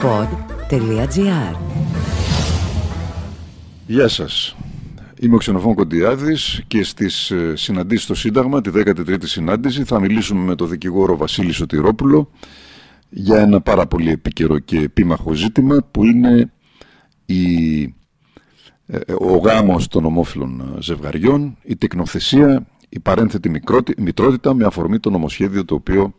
pod.gr Γεια σας. Είμαι ο Ξενοφών Κοντιάδης και στις ε, συναντήσεις στο Σύνταγμα, τη 13η συνάντηση, θα μιλήσουμε με τον δικηγόρο Βασίλη Σωτηρόπουλο για ένα πάρα πολύ επίκαιρο και επίμαχο ζήτημα που είναι η, ε, ο γάμος των ομόφυλων ζευγαριών, η τεκνοθεσία, η παρένθετη μητρότητα με αφορμή το νομοσχέδιο το οποίο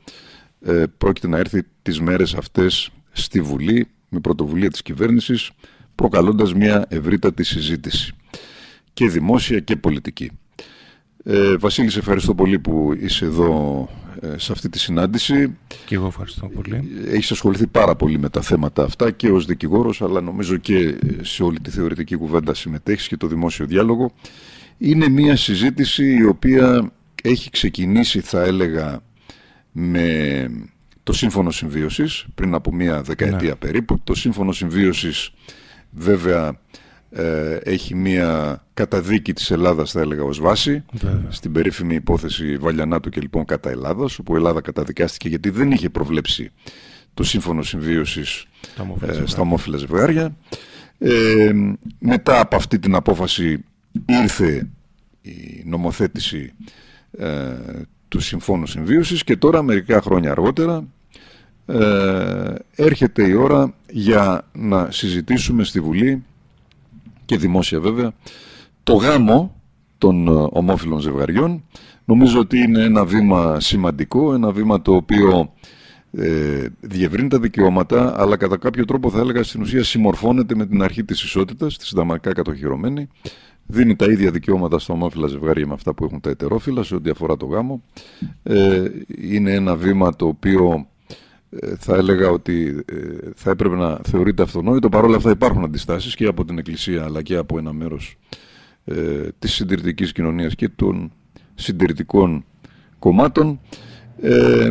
ε, πρόκειται να έρθει τις μέρες αυτές στη Βουλή με πρωτοβουλία της κυβέρνησης προκαλώντας μια ευρύτατη συζήτηση και δημόσια και πολιτική. Ε, Βασίλη, σε ευχαριστώ πολύ που είσαι εδώ ε, σε αυτή τη συνάντηση. Και εγώ ευχαριστώ πολύ. Έχεις ασχοληθεί πάρα πολύ με τα θέματα αυτά και ως δικηγόρος, αλλά νομίζω και σε όλη τη θεωρητική κουβέντα συμμετέχεις και το δημόσιο διάλογο. Είναι μια συζήτηση η οποία έχει ξεκινήσει, θα έλεγα, με το Σύμφωνο Συμβίωσης πριν από μια δεκαετία ναι. περίπου. Το Σύμφωνο Συμβίωσης βέβαια ε, έχει μια καταδίκη της Ελλάδας θα έλεγα ως βάση στην περίφημη υπόθεση Βαλιανάτου και λοιπόν κατά Ελλάδος όπου η Ελλάδα καταδικάστηκε γιατί δεν είχε προβλέψει το Σύμφωνο Συμβίωσης ε, στα ομόφυλα ζευγάρια. Ε, μετά από αυτή την απόφαση ήρθε η νομοθέτηση ε, του Συμφώνου Συμβίωσης και τώρα μερικά χρόνια αργότερα ε, έρχεται η ώρα για να συζητήσουμε στη Βουλή και δημόσια βέβαια το γάμο των ε, ομόφυλων ζευγαριών. Νομίζω ότι είναι ένα βήμα σημαντικό, ένα βήμα το οποίο ε, διευρύνει τα δικαιώματα, αλλά κατά κάποιο τρόπο θα έλεγα στην ουσία συμμορφώνεται με την αρχή της ισότητας, της συνταγματικά κατοχυρωμένη, δίνει τα ίδια δικαιώματα στα ομόφυλα ζευγάρια με αυτά που έχουν τα ετερόφυλα σε ό,τι αφορά το γάμο. Ε, είναι ένα βήμα το οποίο ε, θα έλεγα ότι ε, θα έπρεπε να θεωρείται αυτονόητο. Παρ' όλα αυτά υπάρχουν αντιστάσεις και από την Εκκλησία αλλά και από ένα μέρος ε, της συντηρητικής κοινωνίας και των συντηρητικών κομμάτων. Ε,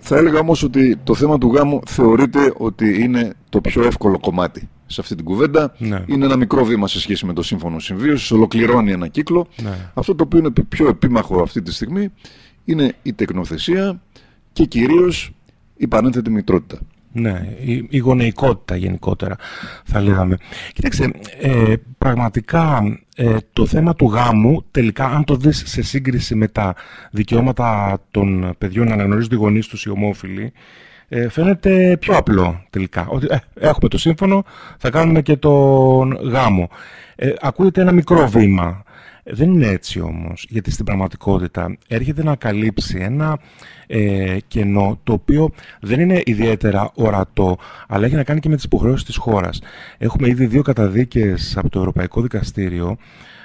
θα έλεγα όμως ότι το θέμα του γάμου θεωρείται ότι είναι το πιο εύκολο κομμάτι σε αυτή την κουβέντα. Ναι. Είναι ένα μικρό βήμα σε σχέση με το σύμφωνο συμβίωσης, ολοκληρώνει ένα κύκλο. Ναι. Αυτό το οποίο είναι πιο επίμαχο αυτή τη στιγμή είναι η τεκνοθεσία και κυρίως η πανένθετη μητρότητα. Ναι, η, η γονεϊκότητα γενικότερα θα λέγαμε. Κοίταξε, ε, πραγματικά ε, το θέμα του γάμου, τελικά αν το δεις σε σύγκριση με τα δικαιώματα των παιδιών να αναγνωρίζουν οι γονείς τους οι ομόφυλοι, ε, φαίνεται πιο απλό τελικά. Ότι ε, έχουμε το σύμφωνο, θα κάνουμε και τον γάμο. Ε, ακούγεται ένα μικρό βήμα. Δεν είναι έτσι όμως, γιατί στην πραγματικότητα έρχεται να καλύψει ένα ε, κενό το οποίο δεν είναι ιδιαίτερα ορατό, αλλά έχει να κάνει και με τις υποχρεώσεις της χώρας. Έχουμε ήδη δύο καταδίκες από το Ευρωπαϊκό Δικαστήριο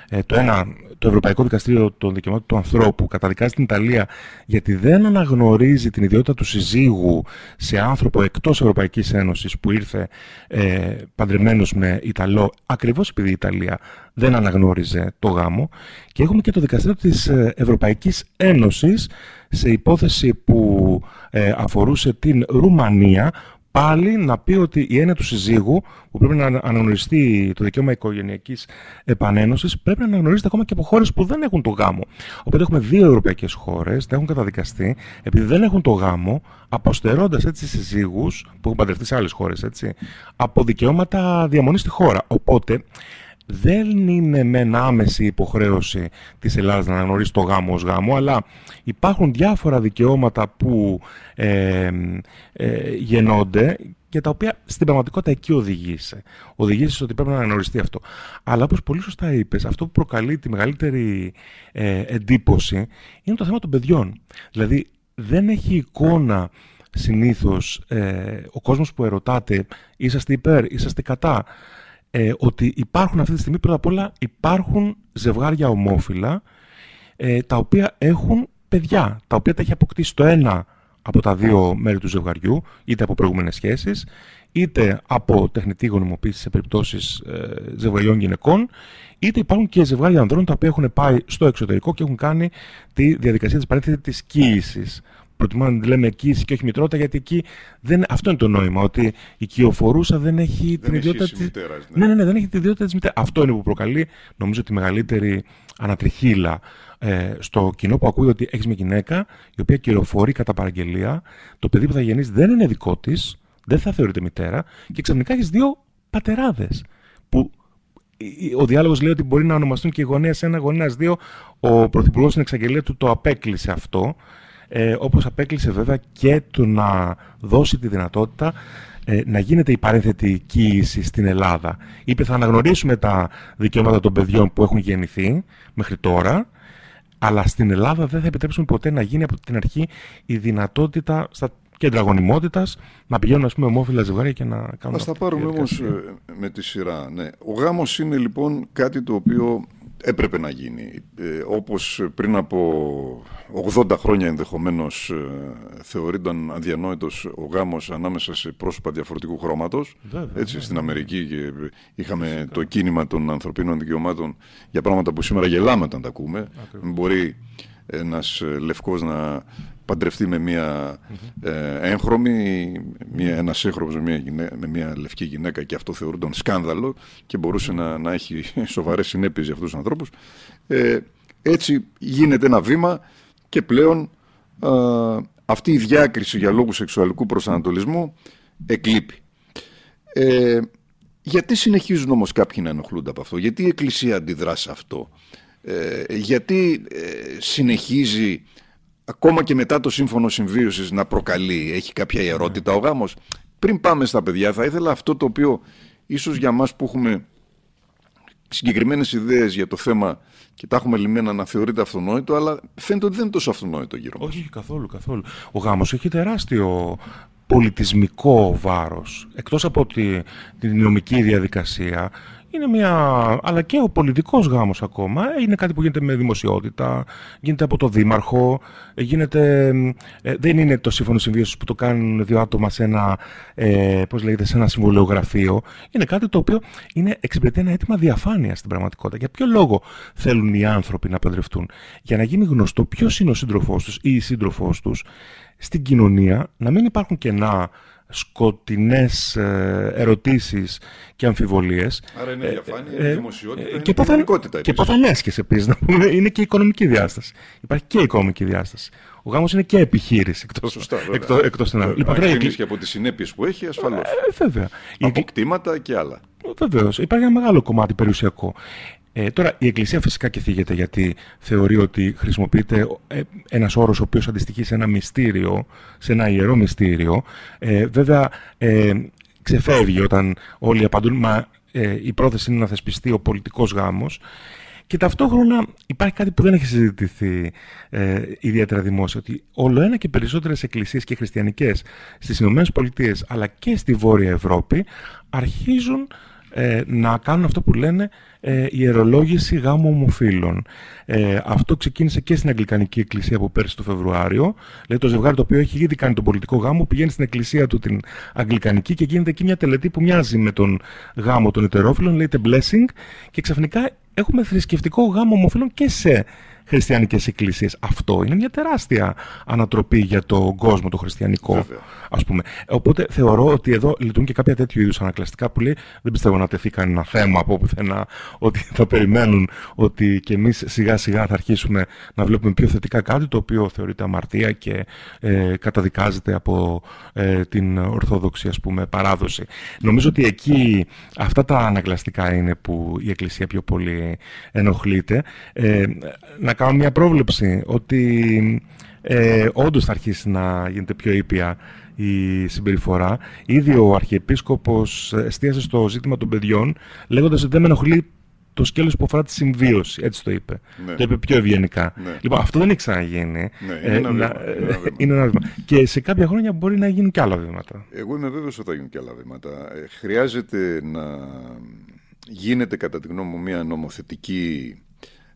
ε, το ένα, το Ευρωπαϊκό Δικαστήριο των Δικαιωμάτων του Ανθρώπου καταδικάζει την Ιταλία γιατί δεν αναγνωρίζει την ιδιότητα του συζύγου σε άνθρωπο εκτός Ευρωπαϊκής Ένωσης που ήρθε ε, παντρεμένος με Ιταλό ακριβώς επειδή η Ιταλία δεν αναγνώριζε το γάμο. Και έχουμε και το Δικαστήριο της ε, Ευρωπαϊκής Ένωσης σε υπόθεση που ε, αφορούσε την Ρουμανία πάλι να πει ότι η έννοια του συζύγου, που πρέπει να αναγνωριστεί το δικαίωμα οικογενειακής επανένωσης, πρέπει να αναγνωρίζεται ακόμα και από χώρες που δεν έχουν το γάμο. Οπότε έχουμε δύο ευρωπαϊκές χώρες, δεν έχουν καταδικαστεί, επειδή δεν έχουν το γάμο, αποστερώντας έτσι συζύγους, που έχουν παντρευτεί σε άλλες χώρες, από δικαιώματα διαμονής στη χώρα. Οπότε δεν είναι με άμεση υποχρέωση της Ελλάδας να αναγνωρίσει το γάμο ως γάμο, αλλά υπάρχουν διάφορα δικαιώματα που ε, ε, γεννώνται και τα οποία στην πραγματικότητα εκεί οδηγείσαι. Οδηγείσαι ότι πρέπει να αναγνωριστεί αυτό. Αλλά όπως πολύ σωστά είπες, αυτό που προκαλεί τη μεγαλύτερη ε, εντύπωση είναι το θέμα των παιδιών. Δηλαδή δεν έχει εικόνα συνήθως ε, ο κόσμος που ερωτάτε είσαστε υπέρ, είσαστε κατά ε, ότι υπάρχουν αυτή τη στιγμή πρώτα απ' όλα υπάρχουν ζευγάρια ομόφυλα ε, τα οποία έχουν παιδιά, τα οποία τα έχει αποκτήσει το ένα από τα δύο μέρη του ζευγαριού, είτε από προηγούμενες σχέσεις, είτε από τεχνητή γονιμοποίηση σε περιπτώσεις ε, ζευγαριών γυναικών, είτε υπάρχουν και ζευγάρια ανδρών τα οποία έχουν πάει στο εξωτερικό και έχουν κάνει τη διαδικασία της παρένθεσης της κοίησης προτιμώ να λέμε εκείηση και όχι μητρότητα, γιατί εκεί δεν, αυτό είναι το νόημα. Ότι η οικειοφορούσα δεν έχει δεν την ιδιότητα τη. Ναι. ναι, ναι, δεν έχει την ιδιότητα της μητέρας. Αυτό είναι που προκαλεί, νομίζω, τη μεγαλύτερη ανατριχίλα ε, στο κοινό που ακούει ότι έχεις μια γυναίκα η οποία κυροφορεί κατά παραγγελία. Το παιδί που θα γεννήσει δεν είναι δικό της, δεν θα θεωρείται μητέρα και ξαφνικά έχεις δύο πατεράδες. Που ο διάλογος λέει ότι μπορεί να ονομαστούν και γονέας ένα, γονέας δύο. Ο Πρωθυπουργός στην εξαγγελία του το απέκλεισε αυτό. Ε, Όπως απέκλεισε βέβαια και το να δώσει τη δυνατότητα ε, να γίνεται η παρένθετη κοίηση στην Ελλάδα. Είπε θα αναγνωρίσουμε τα δικαιώματα των παιδιών που έχουν γεννηθεί μέχρι τώρα, αλλά στην Ελλάδα δεν θα επιτρέψουμε ποτέ να γίνει από την αρχή η δυνατότητα στα κέντρα γονιμότητας να πηγαίνουν ας πούμε ομόφυλα ζευγάρια και να κάνουν. Α τα πάρουμε όμως ε, με τη σειρά. Ναι. Ο γάμος είναι λοιπόν κάτι το οποίο έπρεπε να γίνει. Ε, όπως πριν από 80 χρόνια ενδεχομένως ε, θεωρείται αδιανόητος ο γάμος ανάμεσα σε πρόσωπα διαφορετικού χρώματος. έτσι, στην Αμερική και είχαμε το κίνημα των ανθρωπίνων δικαιωμάτων για πράγματα που σήμερα γελάμε όταν τα ακούμε. Μπορεί ένας ε, λευκός να παντρευτεί με μια ε, έγχρωμη, μια, ένας έγχρωμος με μια, με μια λευκή γυναίκα και αυτό θεωρούνταν σκάνδαλο και μπορούσε να, να έχει σοβαρές συνέπειες για αυτούς τους ανθρώπους. Ε, έτσι γίνεται ένα βήμα και πλέον αυτή η διάκριση για λόγους σεξουαλικού προσανατολισμού εκλείπει. Ε, γιατί συνεχίζουν όμως κάποιοι να ενοχλούνται από αυτό, γιατί η Εκκλησία αντιδρά σε αυτό, ε, γιατί ε, συνεχίζει ακόμα και μετά το σύμφωνο συμβίωσης να προκαλεί, έχει κάποια ιερότητα ο γάμος. Πριν πάμε στα παιδιά θα ήθελα αυτό το οποίο ίσως για μας που έχουμε συγκεκριμένες ιδέες για το θέμα και τα έχουμε λυμμένα να θεωρείται αυτονόητο, αλλά φαίνεται ότι δεν είναι τόσο αυτονόητο γύρω μας. Όχι, καθόλου, καθόλου. Ο γάμος έχει τεράστιο πολιτισμικό βάρος. Εκτός από τη, την νομική διαδικασία, είναι μια. αλλά και ο πολιτικός γάμος ακόμα. Είναι κάτι που γίνεται με δημοσιότητα, γίνεται από το δήμαρχο, γίνεται. Ε, δεν είναι το σύμφωνο συμβίωσης που το κάνουν δύο άτομα σε ένα, ε, πώς λέγεται, σε ένα συμβολιογραφείο. Είναι κάτι το οποίο είναι, εξυπηρετεί ένα αίτημα διαφάνειας στην πραγματικότητα. Για ποιο λόγο θέλουν οι άνθρωποι να παντρευτούν, Για να γίνει γνωστό ποιος είναι ο σύντροφός τους ή η σύντροφός τους στην κοινωνία, να μην υπάρχουν κενά σκοτεινές ε, ερωτήσεις και αμφιβολίες. Άρα είναι διαφάνεια, ε, ε, δημοσιότητα, και παθανικότητα. Και παθανέσκες επίσης, να πούμε, είναι και η οικονομική διάσταση. Υπάρχει και η οικονομική διάσταση. Ο γάμος είναι και επιχείρηση εκτός, Σωστά, εκτός, εκτός την άλλη. Λοιπόν, και από τις συνέπειες που έχει ασφαλώς. Ε, βέβαια. Αποκτήματα και άλλα. Βεβαίως. Υπάρχει ένα μεγάλο κομμάτι περιουσιακό. Ε, τώρα η Εκκλησία φυσικά και θίγεται γιατί θεωρεί ότι χρησιμοποιείται ε, ένας όρος ο οποίος αντιστοιχεί σε ένα μυστήριο, σε ένα ιερό μυστήριο. Ε, βέβαια ε, ξεφεύγει όταν όλοι απαντούν, μα ε, η πρόθεση είναι να θεσπιστεί ο πολιτικός γάμος. Και ταυτόχρονα υπάρχει κάτι που δεν έχει συζητηθεί ε, ιδιαίτερα δημόσια, ότι όλο ένα και περισσότερες εκκλησίες και χριστιανικές στις ΗΠΑ αλλά και στη Βόρεια Ευρώπη αρχίζουν ε, να κάνουν αυτό που λένε ε, ιερολόγηση γάμου ομοφύλων. Ε, αυτό ξεκίνησε και στην Αγγλικανική Εκκλησία από πέρσι το Φεβρουάριο. Δηλαδή το ζευγάρι το οποίο έχει ήδη κάνει τον πολιτικό γάμο πηγαίνει στην Εκκλησία του την Αγγλικανική και γίνεται εκεί μια τελετή που μοιάζει με τον γάμο των ετερόφιλων, λέγεται Blessing και ξαφνικά έχουμε θρησκευτικό γάμο ομοφύλων και σε χριστιανικές εκκλησίες. Αυτό είναι μια τεράστια ανατροπή για τον κόσμο το χριστιανικό. Ας πούμε. Οπότε θεωρώ ότι εδώ λειτουργούν και κάποια τέτοιου είδους ανακλαστικά που λέει δεν πιστεύω να τεθεί κανένα θέμα από πουθενά ότι θα περιμένουν ότι και εμείς σιγά σιγά θα αρχίσουμε να βλέπουμε πιο θετικά κάτι το οποίο θεωρείται αμαρτία και ε, καταδικάζεται από ε, την ορθόδοξη ας πούμε, παράδοση. Νομίζω ότι εκεί αυτά τα ανακλαστικά είναι που η Εκκλησία πιο πολύ ενοχλείται. Ε, να κάνω μια πρόβλεψη ότι ε, όντως θα αρχίσει να γίνεται πιο ήπια η συμπεριφορά. Ήδη ο Αρχιεπίσκοπος εστίασε στο ζήτημα των παιδιών, λέγοντας ότι δεν με ενοχλεί το σκέλος που αφορά τη συμβίωση. Έτσι το είπε. Ναι. Το είπε πιο ευγενικά. Ναι. Λοιπόν, αυτό δεν έχει ξαναγίνει. Ναι, είναι, ένα βήμα, είναι ένα βήμα. Και σε κάποια χρόνια μπορεί να γίνουν και άλλα βήματα. Εγώ είμαι βέβαιος ότι θα γίνουν και άλλα βήματα. Ε, χρειάζεται να γίνεται κατά τη γνώμη μου μια νομοθετική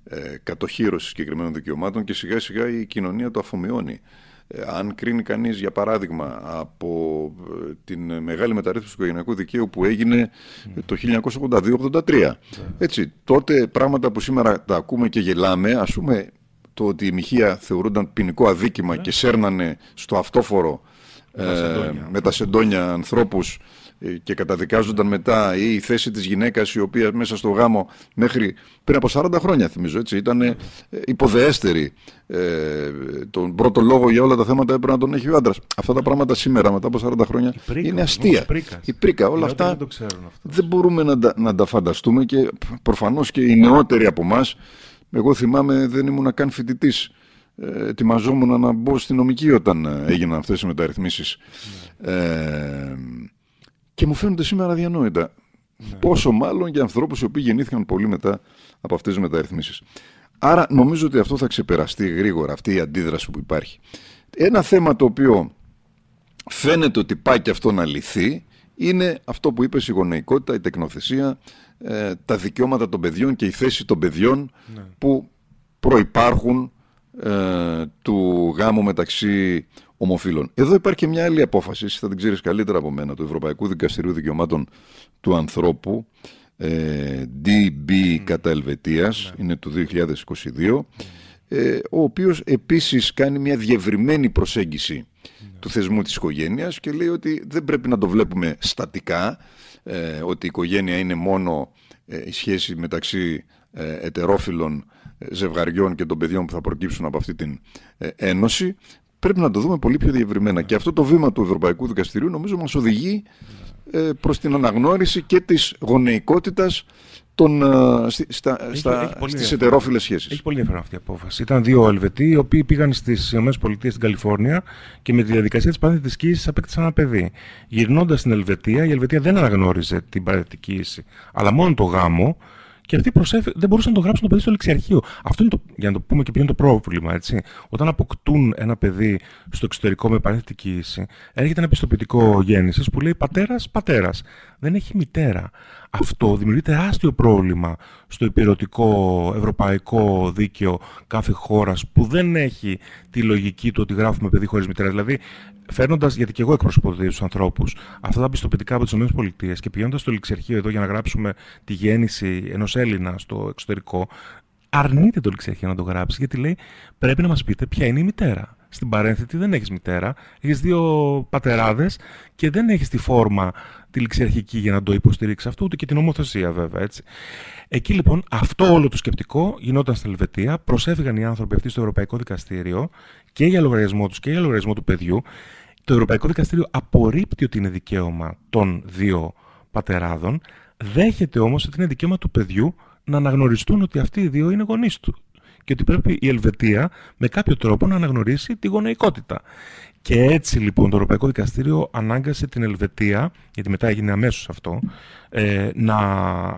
ε, κατοχύρωσης συγκεκριμένων δικαιωμάτων και σιγά σιγά η κοινωνία το αφομοιώνει. Ε, αν κρίνει κανείς για παράδειγμα από ε, την μεγάλη μεταρρύθμιση του οικογενειακού δικαίου που έγινε το 1982-83 έτσι, τότε πράγματα που σήμερα τα ακούμε και γελάμε ας πούμε το ότι οι μοιχεία θεωρούνταν ποινικό αδίκημα και σέρνανε στο αυτόφορο με τα σεντόνια ανθρώπους ε, και καταδικάζονταν μετά ή η θέση της γυναίκας η οποία μέσα στο γάμο μέχρι πριν από 40 χρόνια θυμίζω έτσι ήταν ε, υποδεέστερη ε, τον πρώτο λόγο για όλα τα θέματα έπρεπε να τον έχει ο άντρας. Αυτά τα πράγματα σήμερα μετά από 40 χρόνια είναι αστεία. Η πρίκα, όλα αυτά δεν, δεν μπορούμε να, να τα φανταστούμε και προφανώς και οι νεότεροι από εμάς. Εγώ θυμάμαι δεν ήμουν καν φοιτητής ε, ετοιμαζόμουν να μπω στη νομική όταν ε, έγιναν αυτές οι μεταρρυθμίσεις. Ναι. Ε, και μου φαίνονται σήμερα αδιανόητα. Ναι. Πόσο μάλλον για ανθρώπους οι οποίοι γεννήθηκαν πολύ μετά από αυτές τις μεταρρυθμίσεις. Άρα νομίζω ότι αυτό θα ξεπεραστεί γρήγορα, αυτή η αντίδραση που υπάρχει. Ένα θέμα το οποίο φαίνεται ότι πάει και αυτό να λυθεί είναι αυτό που είπε η γονεϊκότητα, η τεκνοθεσία, ε, τα δικαιώματα των παιδιών και η θέση των παιδιών ναι. που προϋπάρχουν ε, του γάμου μεταξύ ομοφύλων. Εδώ υπάρχει και μια άλλη απόφαση, θα την ξέρεις καλύτερα από μένα, του Ευρωπαϊκού Δικαστηρίου Δικαιωμάτων του Ανθρώπου, ε, DB κατά Ελβετίας, ναι. είναι του 2022, ε, ο οποίος επίσης κάνει μια διευρυμένη προσέγγιση ναι. του θεσμού της οικογένειας και λέει ότι δεν πρέπει να το βλέπουμε στατικά, ε, ότι η οικογένεια είναι μόνο ε, η σχέση μεταξύ ε, ετερόφιλων ζευγαριών και των παιδιών που θα προκύψουν από αυτή την ε, ένωση, πρέπει να το δούμε πολύ πιο διευρυμένα. Και αυτό το βήμα του Ευρωπαϊκού Δικαστηρίου νομίζω μας οδηγεί ε, προς την αναγνώριση και της γονεϊκότητας των, ε, στα, έχει, στα, στις ετερόφιλες σχέσεις. Έχει πολύ ενδιαφέρον αυτή η απόφαση. Ήταν δύο Ελβετοί οι οποίοι πήγαν στις ΗΠΑ στην Καλιφόρνια και με τη διαδικασία της παρένθετης κοίησης απέκτησαν ένα παιδί. Γυρνώντας στην Ελβετία, η Ελβετία δεν αναγνώριζε την παρένθετη κοίηση, αλλά μόνο το γάμο και αυτοί δεν μπορούσαν να το γράψουν το παιδί στο λεξιαρχείο. Αυτό είναι το, για να το πούμε και ποιο είναι το πρόβλημα. Έτσι. Όταν αποκτούν ένα παιδί στο εξωτερικό με παρένθετη κοίηση, έρχεται ένα πιστοποιητικό γέννησης που λέει πατέρας, πατέρας. Δεν έχει μητέρα. Αυτό δημιουργεί τεράστιο πρόβλημα στο υπηρετικό ευρωπαϊκό δίκαιο κάθε χώρας που δεν έχει τη λογική του ότι γράφουμε παιδί χωρίς μητέρα. Δηλαδή, φέρνοντας, γιατί και εγώ εκπροσωπώ τους ανθρώπους, αυτά τα πιστοποιητικά από τις ΗΠΑ και πηγαίνοντας στο ληξιαρχείο εδώ για να γράψουμε τη γέννηση ενός Έλληνα στο εξωτερικό, αρνείται το ληξιαρχείο να το γράψει γιατί λέει πρέπει να μας πείτε ποια είναι η μητέρα. Στην παρένθετη δεν έχεις μητέρα, έχεις δύο πατεράδες και δεν έχεις τη φόρμα τη ληξιαρχική για να το υποστηρίξεις αυτό, ούτε και την ομοθεσία βέβαια. Έτσι. Εκεί λοιπόν αυτό όλο το σκεπτικό γινόταν στην Ελβετία, προσέφηγαν οι άνθρωποι αυτοί στο Ευρωπαϊκό Δικαστήριο και για λογαριασμό τους και για λογαριασμό του παιδιού. Το Ευρωπαϊκό Δικαστήριο απορρίπτει ότι είναι δικαίωμα των δύο πατεράδων, δέχεται όμως ότι είναι δικαίωμα του παιδιού να αναγνωριστούν ότι αυτοί οι δύο είναι γονείς του και ότι πρέπει η Ελβετία με κάποιο τρόπο να αναγνωρίσει τη γονεϊκότητα. Και έτσι λοιπόν το Ευρωπαϊκό Δικαστήριο ανάγκασε την Ελβετία, γιατί μετά έγινε αμέσως αυτό, ε, να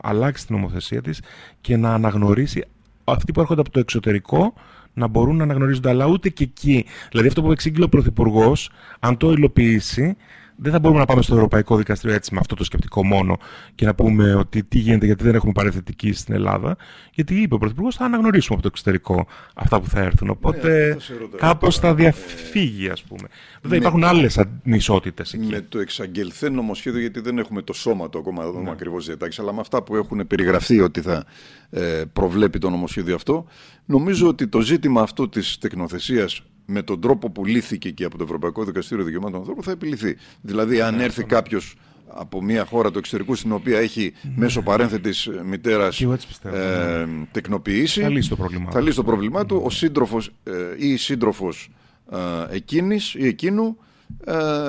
αλλάξει την νομοθεσία της και να αναγνωρίσει αυτοί που έρχονται από το εξωτερικό να μπορούν να αναγνωρίζονται, αλλά ούτε και εκεί. Δηλαδή αυτό που εξήγηλε ο Πρωθυπουργός, αν το υλοποιήσει, δεν θα μπορούμε να πάμε στο Ευρωπαϊκό Δικαστήριο έτσι με αυτό το σκεπτικό μόνο και να πούμε ότι τι γίνεται γιατί δεν έχουμε παρεθετική στην Ελλάδα. Γιατί είπε ο Πρωθυπουργός, θα αναγνωρίσουμε από το εξωτερικό αυτά που θα έρθουν. Οπότε ναι, κάπως θα διαφύγει, ας πούμε. Βέβαια υπάρχουν άλλες ανισότητες εκεί. Με το εξαγγελθέν νομοσχέδιο, γιατί δεν έχουμε το σώμα το ακόμα, δεν δούμε ναι. ακριβώς διατάξει, αλλά με αυτά που έχουν περιγραφεί ότι θα ε, προβλέπει το νομοσχέδιο αυτό, νομίζω ότι το ζήτημα αυτό της τεκνοθεσίας με τον τρόπο που λύθηκε και από το Ευρωπαϊκό Δικαστήριο Δικαιωμάτων Ανθρώπου θα επιληθεί. Δηλαδή, αν ναι, έρθει κάποιος από μια χώρα του εξωτερικού στην οποία έχει ναι. μέσω παρένθετης μητέρας ε, ναι. τεκνοποιήσει, θα λύσει το πρόβλημά, θα λύσει το πρόβλημά του. Ο σύντροφος ε, ή η σύντροφος ε, εκείνης ή εκείνου ε,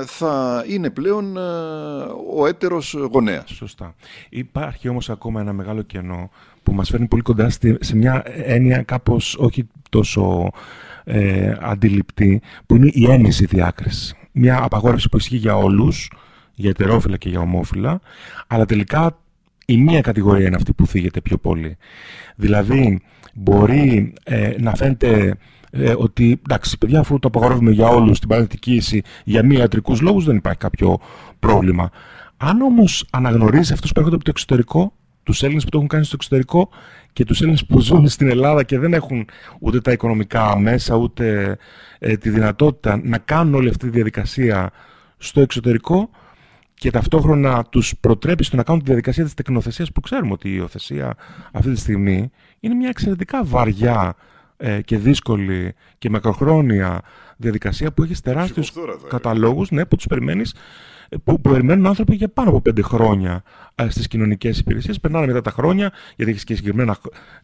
θα είναι πλέον ε, ο έτερος γονέας. Σωστά. Υπάρχει όμως ακόμα ένα μεγάλο κενό που μας φέρνει πολύ κοντά σε μια έννοια κάπως όχι τόσο ε, αντιληπτή, που είναι η έμεση διάκριση. Μια απαγόρευση που ισχύει για όλους, για ετερόφιλα και για ομόφυλα, αλλά τελικά η μία κατηγορία είναι αυτή που θίγεται πιο πολύ. Δηλαδή, μπορεί ε, να φαίνεται ε, ότι εντάξει, παιδιά, αφού το απαγορεύουμε για όλους την παραδειγματική για μη ιατρικούς λόγους, δεν υπάρχει κάποιο πρόβλημα. Αν όμως αναγνωρίζεις αυτούς που έρχονται από το εξωτερικό, τους Έλληνες που το έχουν κάνει στο εξωτερικό και τους Έλληνες που ζουν στην Ελλάδα και δεν έχουν ούτε τα οικονομικά μέσα, ούτε ε, τη δυνατότητα να κάνουν όλη αυτή τη διαδικασία στο εξωτερικό και ταυτόχρονα τους προτρέπει στο να κάνουν τη διαδικασία της τεκνοθεσίας που ξέρουμε ότι η υιοθεσία αυτή τη στιγμή είναι μια εξαιρετικά βαριά ε, και δύσκολη και μακροχρόνια διαδικασία που έχεις τεράστιους καταλόγους ναι, που τους περιμένεις που, που περιμένουν άνθρωποι για πάνω από πέντε χρόνια ε, στις κοινωνικές υπηρεσίες. Περνάνε μετά τα χρόνια, γιατί έχεις και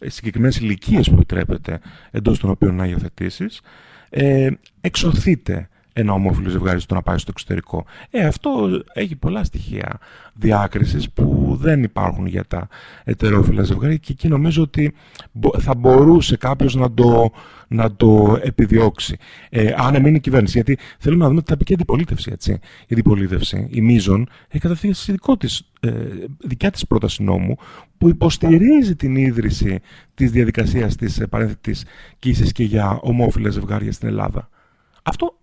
συγκεκριμένες ηλικίες που επιτρέπεται εντός των οποίων να υιοθετήσεις. Ε, εξωθείτε ένα ομόφυλο ζευγάρι στο να πάει στο εξωτερικό. Ε, αυτό έχει πολλά στοιχεία διάκρισης που δεν υπάρχουν για τα ετερόφυλα ζευγάρια και εκεί νομίζω ότι θα μπορούσε κάποιος να το, να το επιδιώξει. Ε, αν εμείνει η κυβέρνηση. Γιατί θέλουμε να δούμε τι θα πει και η αντιπολίτευση. Έτσι. Η αντιπολίτευση, η Μίζων, έχει κατευθύνσει δικό της, ε, δικιά της πρόταση νόμου που υποστηρίζει την ίδρυση της διαδικασίας της παρένθετης κοίησης και για ομόφυλα ζευγάρια στην Ελλάδα. Αυτό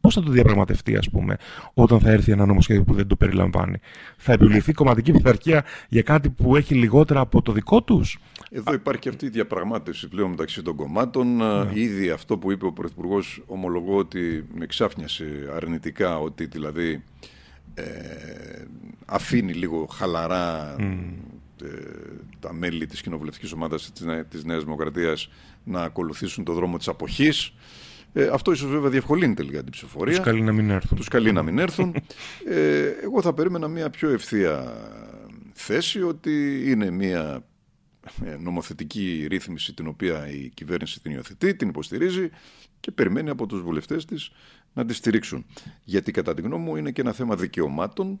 Πώς θα το διαπραγματευτεί, ας πούμε, όταν θα έρθει ένα νομοσχέδιο που δεν το περιλαμβάνει; Θα επιβληθεί κομματική πειθαρχία για κάτι που έχει λιγότερα από το δικό τους; Εδώ υπάρχει αυτή η διαπραγμάτευση πλέον μεταξύ των κομμάτων. Ναι. Ήδη αυτό που είπε ο Πρωθυπουργός, ομολογώ ότι με ξάφνιασε αρνητικά, ότι δηλαδή ε, αφήνει λίγο χαλαρά ε, τα μέλη της κοινοβουλευτικής ομάδας της, της Νέας Δημοκρατίας να ακολουθήσουν το δρόμο της αποχής. Ε, αυτό ίσως βέβαια διευκολύνει τελικά την ψηφοφορία. Τους καλεί να μην έρθουν. Τους καλεί να μην έρθουν. ε, εγώ θα περίμενα μια πιο ευθεία θέση ότι είναι μια ε, νομοθετική ρύθμιση την οποία η κυβέρνηση την υιοθετεί, την υποστηρίζει και περιμένει από τους βουλευτές της να τη στηρίξουν. Γιατί κατά τη γνώμη μου είναι και ένα θέμα δικαιωμάτων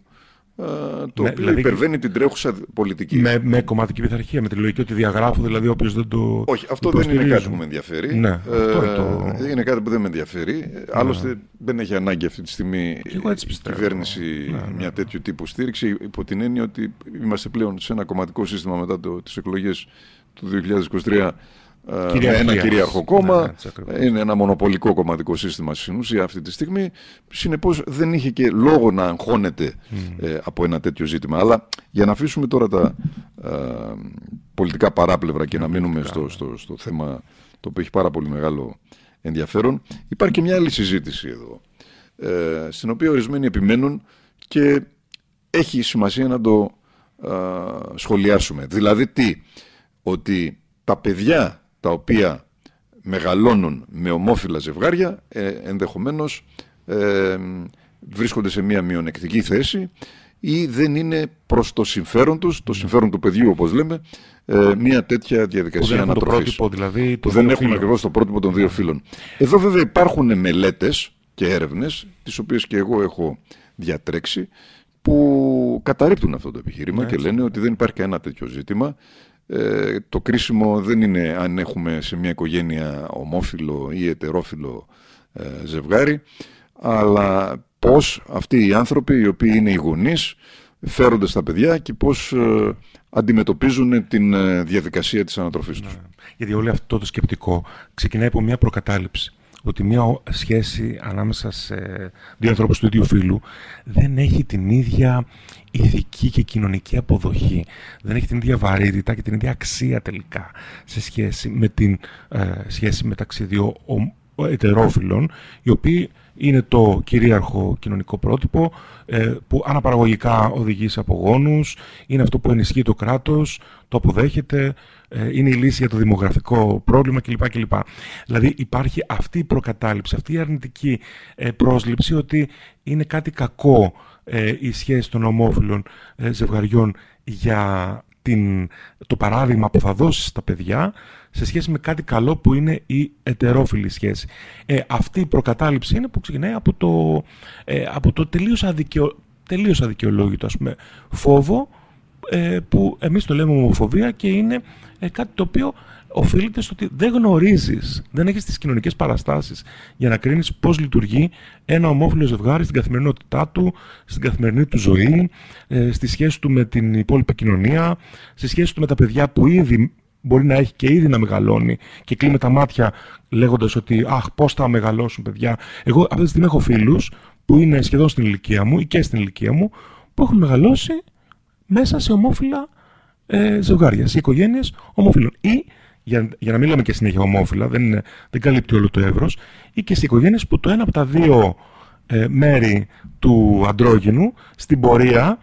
το ναι, οποίο δηλαδή, υπερβαίνει την τρέχουσα πολιτική. Με, με κομματική πειθαρχία, με τη λογική ότι διαγράφω, δηλαδή όποιος δεν το. Όχι, αυτό δεν είναι κάτι που με ενδιαφέρει. Ναι, αυτό ε, το... Είναι κάτι που δεν με ενδιαφέρει. Ναι. Άλλωστε δεν έχει ανάγκη αυτή τη στιγμή η κυβέρνηση ναι, ναι. μια τέτοιου τύπου στήριξη, υπό την έννοια ότι είμαστε πλέον σε ένα κομματικό σύστημα μετά τις εκλογές του 2023 με ένα κυρίαρχο κόμμα. Ναι, είναι ένα μονοπολικό κομματικό σύστημα στην ουσία αυτή τη στιγμή. Συνεπώς δεν είχε και λόγο να αγχώνεται ε, από ένα τέτοιο ζήτημα. Αλλά για να αφήσουμε τώρα τα ε, πολιτικά παράπλευρα και να μείνουμε στο, στο, στο θέμα το οποίο έχει πάρα πολύ μεγάλο ενδιαφέρον, υπάρχει και μια άλλη συζήτηση εδώ. Ε, στην οποία ορισμένοι επιμένουν και έχει σημασία να το σχολιάσουμε. Δηλαδή τι, ότι τα παιδιά τα οποία μεγαλώνουν με ομόφυλα ζευγάρια ε, ενδεχομένως ε, βρίσκονται σε μια μειονεκτική θέση ή δεν είναι προς το συμφέρον τους, το συμφέρον του παιδιού όπως λέμε, ε, μια τέτοια διαδικασία ανατροφής. δηλαδή, που δεν έχουν ακριβώς το πρότυπο των δύο φύλων. Εδώ βέβαια υπάρχουν μελέτες και έρευνες, τις οποίες και εγώ έχω διατρέξει, που καταρρύπτουν αυτό το επιχείρημα ναι, και λένε ότι δεν υπάρχει κανένα τέτοιο ζήτημα. Ε, το κρίσιμο δεν είναι αν έχουμε σε μια οικογένεια ομόφυλο ή ετερόφιλο ε, ζευγάρι, αλλά πώς αυτοί οι άνθρωποι οι οποίοι είναι οι γονείς φέρονται στα παιδιά και πώς ε, αντιμετωπίζουν την ε, διαδικασία της ανατροφής τους. Ναι. Γιατί όλο αυτό το σκεπτικό ξεκινάει από μια προκατάληψη ότι μια σχέση ανάμεσα σε δύο ανθρώπους του ίδιου φύλου δεν έχει την ίδια ηθική και κοινωνική αποδοχή. Δεν έχει την ίδια βαρύτητα και την ίδια αξία τελικά σε σχέση με την ε, σχέση μεταξύ δύο ετερόφιλων, οι οποίοι είναι το κυρίαρχο κοινωνικό πρότυπο ε, που αναπαραγωγικά οδηγεί σε απογόνους, είναι αυτό που ενισχύει το κράτος, το αποδέχεται, ε, είναι η λύση για το δημογραφικό πρόβλημα κλπ. κλπ. Δηλαδή υπάρχει αυτή η προκατάληψη, αυτή η αρνητική ε, πρόσληψη ότι είναι κάτι κακό η σχέση των ομόφυλων ζευγαριών για την, το παράδειγμα που θα δώσεις στα παιδιά σε σχέση με κάτι καλό που είναι η ετερόφιλη σχέση. Ε, αυτή η προκατάληψη είναι που ξεκινάει από το, ε, από το τελείως, αδικαιο, τελείως αδικαιολόγητο ας πούμε, φόβο ε, που εμείς το λέμε ομοφοβία και είναι ε, κάτι το οποίο οφείλεται στο ότι δεν γνωρίζεις, δεν έχεις τις κοινωνικές παραστάσεις για να κρίνεις πώς λειτουργεί ένα ομόφυλο ζευγάρι στην καθημερινότητά του, στην καθημερινή του ζωή, ε, στη σχέση του με την υπόλοιπη κοινωνία, στη σχέση του με τα παιδιά που ήδη μπορεί να έχει και ήδη να μεγαλώνει και κλείνει τα μάτια λέγοντας ότι αχ πώς θα μεγαλώσουν παιδιά. Εγώ αυτή τη στιγμή έχω φίλους που είναι σχεδόν στην ηλικία μου ή και στην ηλικία μου που έχουν μεγαλώσει μέσα σε ομόφυλα ε, ζευγάρια, σε οικογένειες ομόφυλων. Ή, για, για να μην λέμε και συνέχεια ομόφυλα, δεν, είναι, δεν καλύπτει όλο το εύρος, ή και σε οικογένειες που το ένα από τα δύο ε, μέρη του αντρόγυνου στην πορεία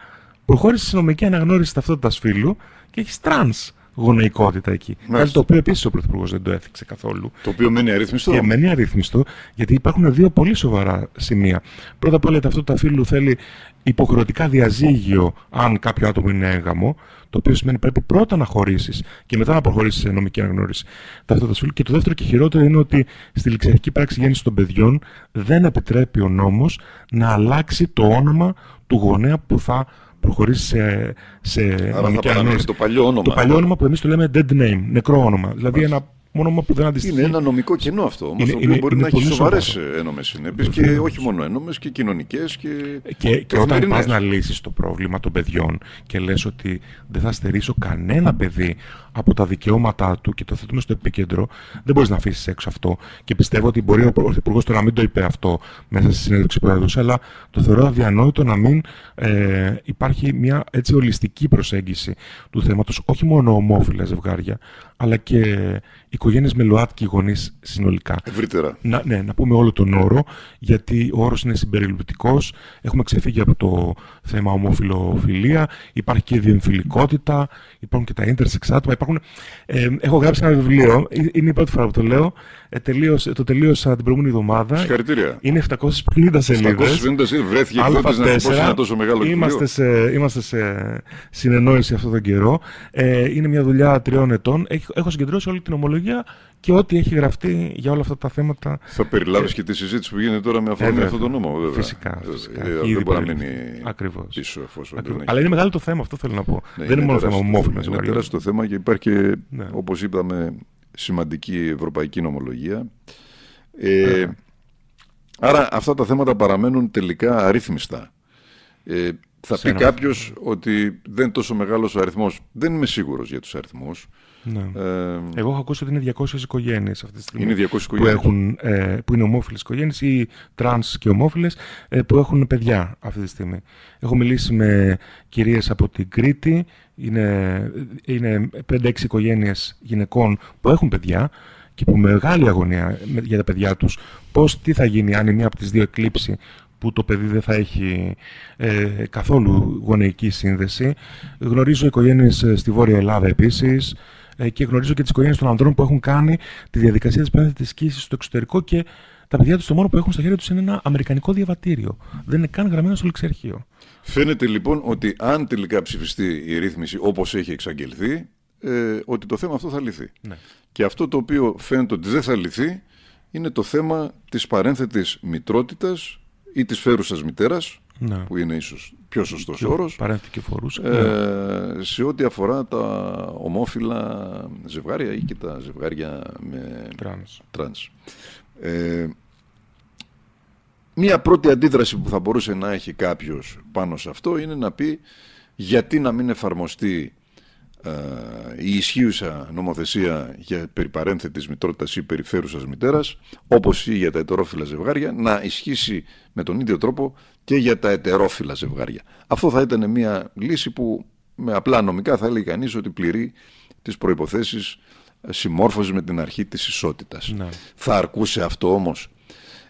προχώρησε στη νομική αναγνώριση ταυτότητας φύλου και έχει τρανς γονεϊκότητα εκεί. Κάτι το οποίο επίσης ο Πρωθυπουργός δεν το έθιξε καθόλου. Το οποίο μένει αρρύθμιστο. Και μένει αρρύθμιστο, γιατί υπάρχουν δύο πολύ σοβαρά σημεία. Πρώτα απ' όλα, η ταυτότητα φύλου θέλει υποχρεωτικά διαζύγιο αν κάποιο άτομο είναι έγγαμο, το οποίο σημαίνει πρέπει πρώτα να χωρίσεις και μετά να προχωρήσεις σε νομική αναγνώριση ταυτότητας φύλου. Και το δεύτερο και χειρότερο είναι ότι στη ληξιαρχική πράξη γέννηση των παιδιών δεν επιτρέπει ο νόμος να αλλάξει το όνομα του γονέα που θα προχωρήσει σε, σε Άρα θα παραμείνει το παλιό όνομα. Το παλιό όνομα που εμείς το λέμε dead name, νεκρό όνομα. Δηλαδή ένα όνομα που δεν αντιστοιχεί. Είναι ένα νομικό κενό αυτό όμως. Το οποίο μπορεί να έχει σοβαρές ένομες συνέπειες και όχι μόνο ένομες και κοινωνικές. Και, και, και όταν πας να λύσεις το πρόβλημα των παιδιών και λες ότι δεν θα στερήσω κανένα παιδί από τα δικαιώματά του και το θέτουμε στο επίκεντρο, δεν μπορείς να αφήσεις έξω αυτό. Και πιστεύω ότι μπορεί ο Πρωθυπουργό τώρα να μην το είπε αυτό μέσα στη συνέντευξη που έδωσε, αλλά το θεωρώ αδιανόητο να μην ε, υπάρχει μια έτσι ολιστική προσέγγιση του θέματος, όχι μόνο ομόφυλα ζευγάρια, αλλά και οικογένειες με ΛΟΑΤΚΙ γονείς συνολικά. Ευρύτερα. Να, ναι, να πούμε όλο τον όρο, γιατί ο όρος είναι συμπεριληπτικός. Έχουμε ξεφύγει από το θέμα ομοφιλοφιλία. Υπάρχει και η διεμφυλικότητα, υπάρχουν και τα intersex άτομα. Υπάρχουν, ε, έχω γράψει ένα βιβλίο, ε, είναι η πρώτη φορά που το λέω. Ε, τελείωσα, το τελείωσα την προηγούμενη εβδομάδα. Συγχαρητήρια. Είναι 750 σελίδες. 750 σελίδες. Βρέθηκε εκδότη να πω ένα τόσο μεγάλο είμαστε σε, είμαστε σε συνεννόηση αυτόν τον καιρό. Ε, είναι μια δουλειά τριών ετών. Έχω, έχω συγκεντρώσει όλη την ομολογία και ό,τι έχει γραφτεί για όλα αυτά τα θέματα. Θα περιλάβεις και, και τη συζήτηση που γίνεται τώρα με αφορμή αυτό το νόμο, βέβαια. Φυσικά. φυσικά. Ε, δεν μπορεί να μείνει Ακριβώς. πίσω εφόσον Ακριβώς. Αλλά είναι μεγάλο το θέμα, αυτό θέλω να πω. Ναι, δεν είναι μόνο θέμα ομόφυλα. Είναι τεράστιο το θέμα και υπάρχει και, ναι. όπως είπαμε, σημαντική ευρωπαϊκή νομολογία. Ε, άρα αυτά τα θέματα παραμένουν τελικά αρρύθμιστα. Ε, θα πει κάποιος ότι δεν είναι τόσο μεγάλος ο αριθμός. Δεν είμαι σίγουρος για τους αριθμούς. Ναι. Ε, Εγώ έχω ακούσει ότι είναι 200 οικογένειες αυτή τη στιγμή. Είναι 200 που, έχουν, ε, που είναι ομόφυλες οικογένειες ή τρανς και ομόφυλες ε, που έχουν παιδιά αυτή τη στιγμή. Έχω μιλήσει με κυρίες από την Κρήτη. Είναι, είναι 5-6 οικογένειες γυναικών που έχουν παιδιά και που μεγάλη αγωνία για τα παιδιά τους πώς, τι θα γίνει αν η μία από τις δύο εκλείψει που το παιδί δεν θα έχει ε, καθόλου γονεϊκή σύνδεση. Γνωρίζω οικογένειες στη Βόρεια Ελλάδα επίσης ε, και γνωρίζω και τις οικογένειες των ανδρών που έχουν κάνει τη διαδικασία της πένθετης σκήσης στο εξωτερικό και τα παιδιά τους το μόνο που έχουν στα χέρια τους είναι ένα αμερικανικό διαβατήριο. Δεν είναι καν γραμμένο στο ληξιαρχείο. Φαίνεται λοιπόν ότι αν τελικά ψηφιστεί η ρύθμιση όπως έχει εξαγγελθεί, ε, ότι το θέμα αυτό θα λυθεί. Ναι. Και αυτό το οποίο φαίνεται ότι δεν θα λυθεί είναι το θέμα της παρένθετης μητρότητας ή της φέρουσας μητέρας, ναι. που είναι ίσως πιο σωστός πιο όρος, παρένθετη φέρουσα, ε, ναι. σε ό,τι αφορά τα ομόφυλα ζευγάρια ή και τα ζευγάρια με τρανς. τρανς. Ε, μία πρώτη αντίδραση που θα μπορούσε να έχει κάποιος πάνω σε αυτό είναι να πει γιατί να μην εφαρμοστεί ε, η ισχύουσα νομοθεσία για περί παρένθετης μητρότητας ή περιφέρουσας μητέρας όπως ή για τα ετερόφυλα ζευγάρια να ισχύσει με τον ίδιο τρόπο και για τα ετερόφυλα ζευγάρια. Αυτό θα ήταν μια λύση που με απλά νομικά θα έλεγε κανείς ότι πληρεί τις προϋποθέσεις συμμόρφωση με την αρχή της ισότητας. Ναι. Θα αρκούσε αυτό όμως.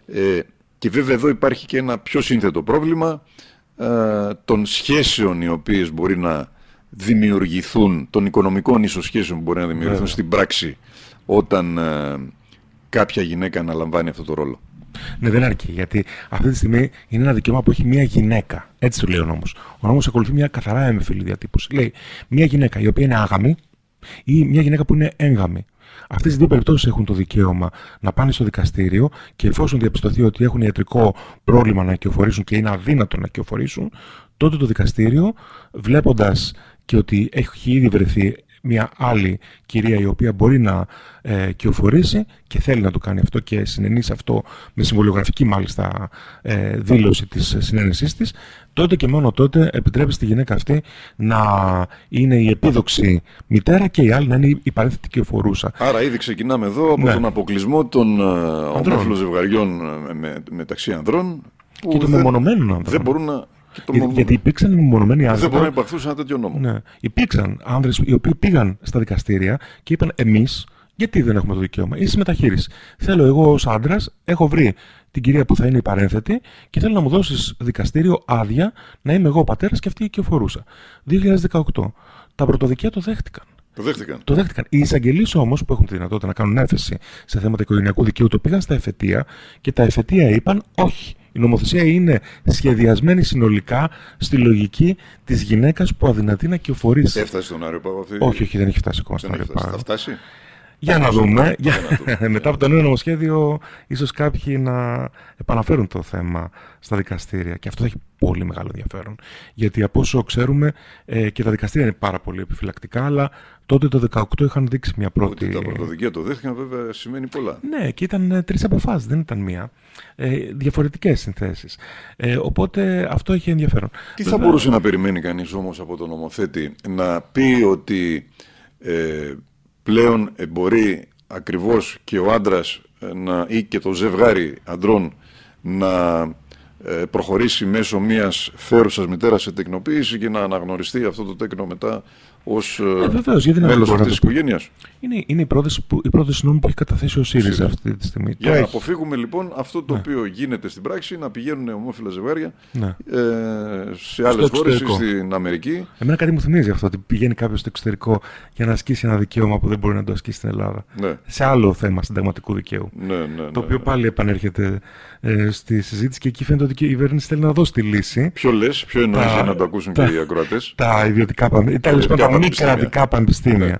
Ε, και βέβαια εδώ υπάρχει και ένα πιο σύνθετο πρόβλημα ε, των σχέσεων οι οποίες μπορεί να δημιουργηθούν, των οικονομικών ισοσχέσεων που μπορεί να δημιουργηθούν στην πράξη όταν ε, κάποια γυναίκα αναλαμβάνει αυτό το ρόλο. Ναι, δεν αρκεί. Γιατί αυτή τη στιγμή είναι ένα δικαίωμα που έχει μία γυναίκα. Έτσι το λέει ο νόμος. Ο νόμος ακολουθεί μια καθαρά έμφυλη διατύπωση. Λέει μία γυναίκα η οποία είναι άγαμη ή μια γυναίκα που είναι έγγαμη. Αυτές οι δύο περιπτώσεις έχουν το δικαίωμα να πάνε στο δικαστήριο και εφόσον διαπιστωθεί ότι έχουν ιατρικό πρόβλημα να οικειοφορήσουν και είναι αδύνατο να οικειοφορήσουν, τότε το δικαστήριο, βλέποντας και ότι έχει ήδη βρεθεί μια άλλη κυρία η οποία μπορεί να ε, κυοφορήσει και θέλει να το κάνει αυτό και συνενείς σε αυτό με συμβολιογραφική μάλιστα ε, δήλωση της συνένεσής της, τότε και μόνο τότε επιτρέπει στη γυναίκα αυτή να είναι η επίδοξη μητέρα και η άλλη να είναι η παρέθετη κυοφορούσα. Άρα ήδη ξεκινάμε εδώ από ναι. τον αποκλεισμό των ε, ομόφυλων ζευγαριών ε, με, μεταξύ ανδρών που και των μεμονωμένων ανδρών. Δεν μπορούν να για, γιατί υπήρξαν μεμονωμένοι άνθρωποι. Δεν μπορεί να υπαρθούν σε ένα τέτοιο νόμο. Ναι. Υπήρξαν άνδρες οι οποίοι πήγαν στα δικαστήρια και είπαν εμείς γιατί δεν έχουμε το δικαίωμα. Η συμμεταχείριση. Θέλω εγώ ως άντρας, έχω βρει την κυρία που θα είναι η παρένθετη και θέλω να μου δώσεις δικαστήριο άδεια να είμαι εγώ ο πατέρας και αυτή η οικειοφορούσα. 2018. Τα πρωτοδικεία το δέχτηκαν. Το δέχτηκαν. Το δέχτηκαν. Οι εισαγγελείς όμως που έχουν τη δυνατότητα να κάνουν έφεση σε θέματα οικογενειακού δικαίου το πήγαν στα εφετεία και τα εφετεία είπαν όχι. Η νομοθεσία είναι σχεδιασμένη συνολικά στη λογική της γυναίκας που αδυνατεί να κυοφορήσει. Έφτασε στον Άριο Πάγο αυτή. Όχι, όχι, δεν έχει φτάσει ακόμα στον Άριο Πάγο. Θα φτάσει; Για να δούμε. Για... Μετά από το νέο νομοσχέδιο, ίσως κάποιοι να επαναφέρουν το θέμα στα δικαστήρια. Και αυτό θα έχει πολύ μεγάλο ενδιαφέρον. Γιατί από όσο ξέρουμε ε, και τα δικαστήρια είναι πάρα πολύ επιφυλακτικά, αλλά τότε το 2018 είχαν δείξει μια πρώτη. Ότι τα πρωτοδικεία το δέχτηκαν, βέβαια, σημαίνει πολλά. Ναι, και ήταν ε, τρεις αποφάσεις, δεν ήταν μία. Ε, Διαφορετικές συνθέσεις. Ε, οπότε αυτό έχει ενδιαφέρον. Τι θα μπορούσε να περιμένει κανείς όμως από τον νομοθέτη να πει ότι. Ε, πλέον μπορεί ακριβώς και ο άντρας ε, να, ή και το ζευγάρι αντρών να ε, προχωρήσει μέσω μιας φέρουσας μητέρας σε τεκνοποίηση και να αναγνωριστεί αυτό το τέκνο μετά ως ε, μέλος αυτής της οικογένειας. Είναι, είναι η, πρόταση που, η πρόταση νόμου που έχει καταθέσει ο ΣΥΡΙΖΑ αυτή τη στιγμή. Για να αποφύγουμε λοιπόν αυτό το ναι. οποίο γίνεται στην πράξη, να πηγαίνουν ομόφυλα ζευγάρια ναι. ε, σε άλλες χώρες ή στην Αμερική. Εμένα κάτι μου θυμίζει αυτό, ότι πηγαίνει κάποιος στο εξωτερικό για να ασκήσει ένα δικαίωμα που δεν μπορεί να το ασκήσει στην Ελλάδα. Ναι. Σε άλλο θέμα συνταγματικού δικαίου. Ναι, ναι, το οποίο ναι. πάλι επανέρχεται ε, στη συζήτηση και εκεί φαίνεται ότι η κυβέρνηση θέλει να δώσει τη λύση. Ποιο λες, ποιο εννοείς για να το ακούσουν τα, και οι ακροατές; Τα ιδιωτικά πανεπιστήμια. Τα μη κρατικά πανεπιστήμια. Ναι.